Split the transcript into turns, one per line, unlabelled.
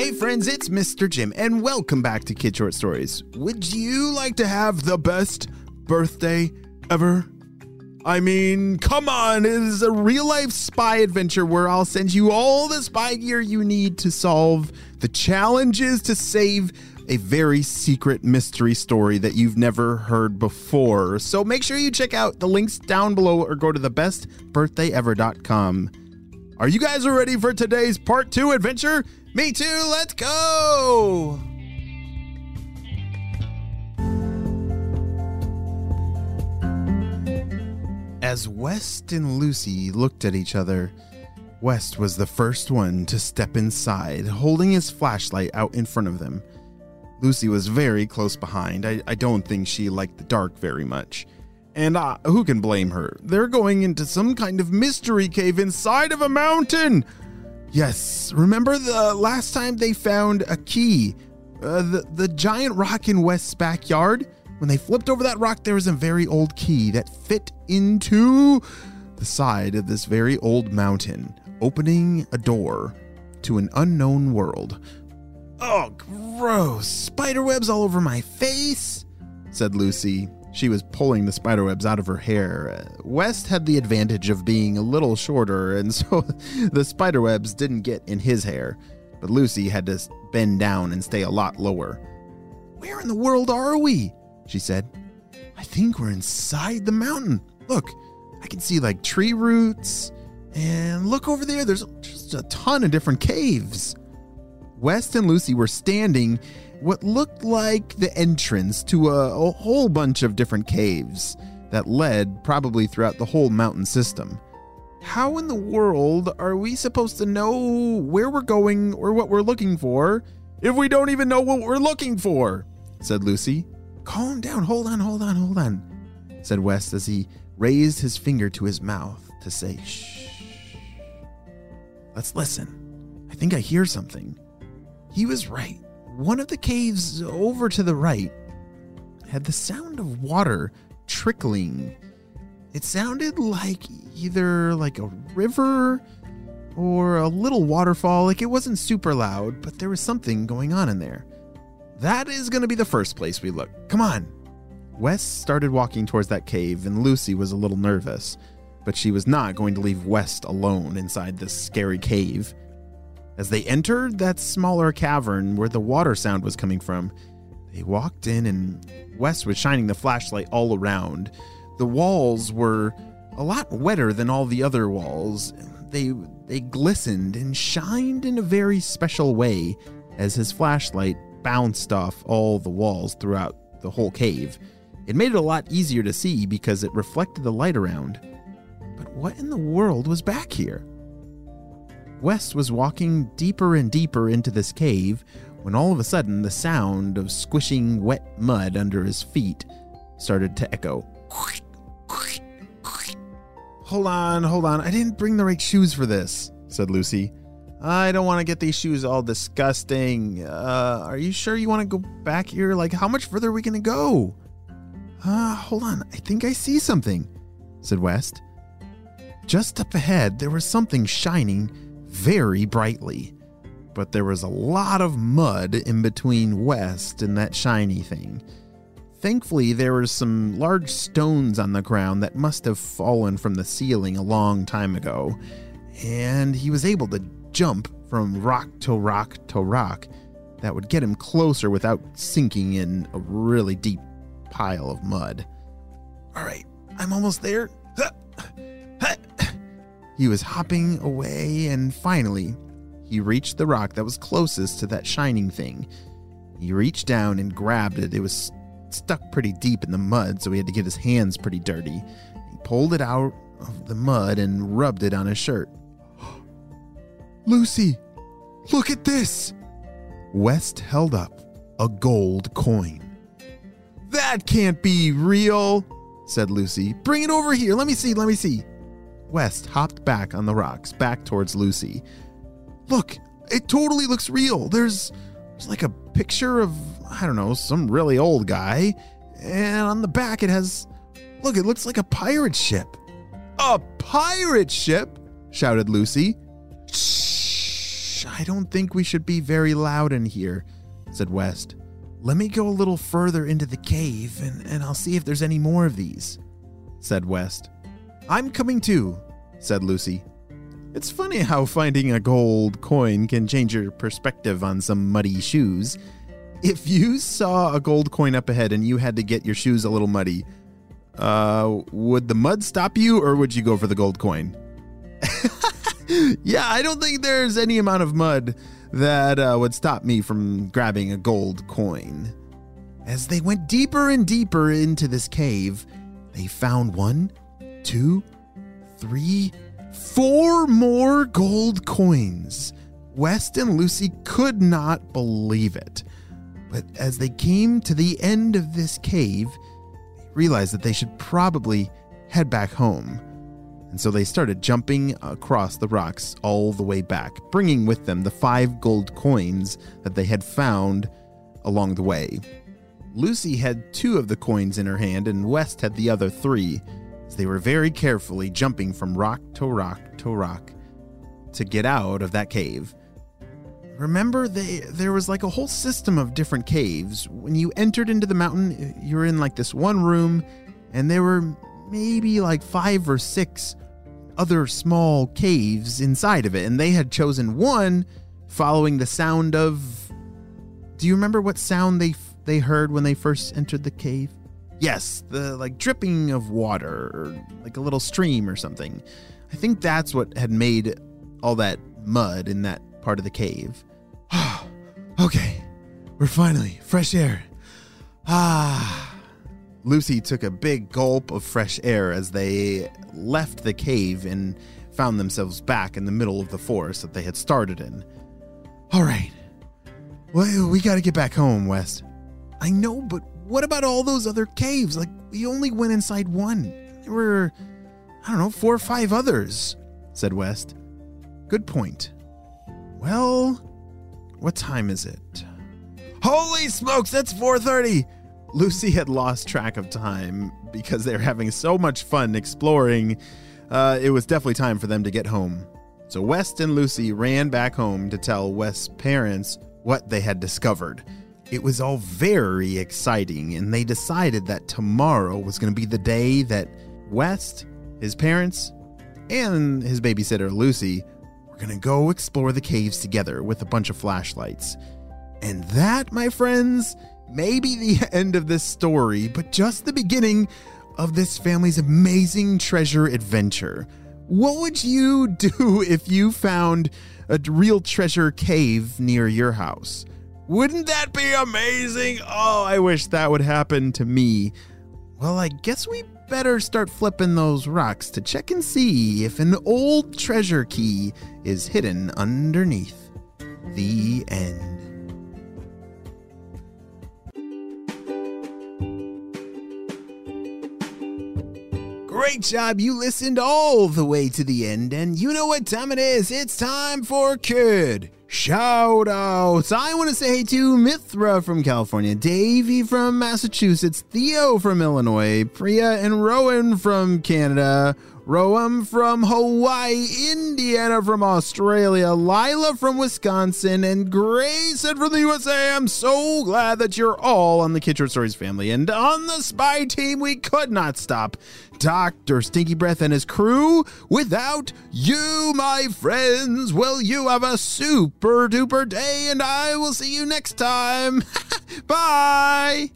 Hey friends, it's Mr. Jim, and welcome back to Kid Short Stories. Would you like to have the best birthday ever? I mean, come on, it is a real life spy adventure where I'll send you all the spy gear you need to solve the challenges to save a very secret mystery story that you've never heard before. So make sure you check out the links down below or go to thebestbirthdayever.com. Are you guys ready for today's part two adventure? Me too, let's go! As West and Lucy looked at each other, West was the first one to step inside, holding his flashlight out in front of them. Lucy was very close behind. I, I don't think she liked the dark very much. And uh, who can blame her? They're going into some kind of mystery cave inside of a mountain. Yes, remember the last time they found a key? Uh, the, the giant rock in West's backyard? When they flipped over that rock, there was a very old key that fit into the side of this very old mountain, opening a door to an unknown world. Oh, gross. Spiderwebs all over my face, said Lucy. She was pulling the spiderwebs out of her hair. West had the advantage of being a little shorter, and so the spiderwebs didn't get in his hair. But Lucy had to bend down and stay a lot lower. Where in the world are we? She said. I think we're inside the mountain. Look, I can see like tree roots. And look over there, there's just a ton of different caves. West and Lucy were standing what looked like the entrance to a, a, whole bunch of different caves that led probably throughout the whole mountain system. How in the world are we supposed to know where we're going or what we're looking for if we don't even know what we're looking for? said Lucy. Calm down, hold on, hold on, hold on, said West as he raised his finger to his mouth to say, shh. Let's listen. I think I hear something. He was right. One of the caves over to the right had the sound of water trickling. It sounded like either like a river or a little waterfall. Like it wasn't super loud, but there was something going on in there. That is going to be the first place we look. Come on. West started walking towards that cave, and Lucy was a little nervous, but she was not going to leave West alone inside this scary cave. As they entered that smaller cavern where the water sound was coming from, they walked in and West was shining the flashlight all around. The walls were a lot wetter than all the other walls. They they glistened and shined in a very special way as his flashlight bounced off all the walls throughout the whole cave. It made it a lot easier to see because it reflected the light around. But what in the world was back here? West was walking deeper and deeper into this cave when all of a sudden the sound of squishing wet mud under his feet started to echo. Hold on, hold on. I didn't bring the right shoes for this, said Lucy. I don't want to get these shoes all disgusting. Uh, are you sure you want to go back here? Like, how much further are we going to go? Uh, hold on. I think I see something, said West. Just up ahead, there was something shining very brightly, but there was a lot of mud in between West and that shiny thing. Thankfully, there were some large stones on the ground that must have fallen from the ceiling a long time ago, and he was able to jump from rock to rock to rock that would get him closer without sinking in a really deep pile of mud. All right, I'm almost there. He was hopping away, and finally, he reached the rock that was closest to that shining thing. He reached down and grabbed it. It was stuck pretty deep in the mud, so he had to get his hands pretty dirty. He pulled it out of the mud and rubbed it on his shirt. Lucy, look at this! West held up a gold coin. That can't be real, said Lucy. Bring it over here. Let me see. Let me see. West hopped back on the rocks, back towards Lucy. Look, it totally looks real. There's, there's like a picture of, I don't know, some really old guy. And on the back, it has, look, it looks like a pirate ship. A pirate ship? shouted Lucy. Shh, I don't think we should be very loud in here, said West. Let me go a little further into the cave and, and I'll see if there's any more of these, said West. I'm coming too, said Lucy. It's funny how finding a gold coin can change your perspective on some muddy shoes. If you saw a gold coin up ahead and you had to get your shoes a little muddy, uh, would the mud stop you or would you go for the gold coin? yeah, I don't think there's any amount of mud that uh, would stop me from grabbing a gold coin. As they went deeper and deeper into this cave, they found one, two, three, four more gold coins. West and Lucy could not believe it. But as they came to the end of this cave, they realized that they should probably head back home. And so they started jumping across the rocks all the way back, bringing with them the five gold coins that they had found along the way. Lucy had two of the coins in her hand, and West had the other three, they were very carefully jumping from rock to rock to rock to get out of that cave. Remember, they, there was like a whole system of different caves. When you entered into the mountain, you were in like this one room, and there were maybe like five or six other small caves inside of it, and they had chosen one following the sound of. Do you remember what sound they they heard when they first entered the cave? Yes, the like dripping of water, or like a little stream or something. I think that's what had made all that mud in that part of the cave. okay, we're finally fresh air. Ah. Lucy took a big gulp of fresh air as they left the cave and found themselves back in the middle of the forest that they had started in. All right. Well, we got to get back home, West. I know, but what about all those other caves? Like, we only went inside one. There were, I don't know, four or five others, said West. Good point. Well, what time is it? Holy smokes, that's 4:30. Lucy had lost track of time because they were having so much fun exploring. Uh, it was definitely time for them to get home. So West and Lucy ran back home to tell West's parents what they had discovered. It was all very exciting, and they decided that tomorrow was going to be the day that West, his parents, and his babysitter Lucy were going to go explore the caves together with a bunch of flashlights. And that, my friends, may be the end of this story, but just the beginning of this family's amazing treasure adventure. What would you do if you found a real treasure cave near your house? Wouldn't that be amazing? Oh, I wish that would happen to me. Well, I guess we better start flipping those rocks to check and see if an old treasure key is hidden underneath. The end. Great job. You listened all the way to the end, and you know what time it is. It's time for Kid Shout outs. I want to say hey to Mithra from California, Davey from Massachusetts, Theo from Illinois, Priya and Rowan from Canada, Roam from Hawaii, Indiana from Australia, Lila from Wisconsin, and Grayson from the USA. I'm so glad that you're all on the Short Stories family. And on the spy team, we could not stop Dr. Stinky Breath and his crew. Without you, my friends, will you have a super duper day, and I will see you next time. Bye.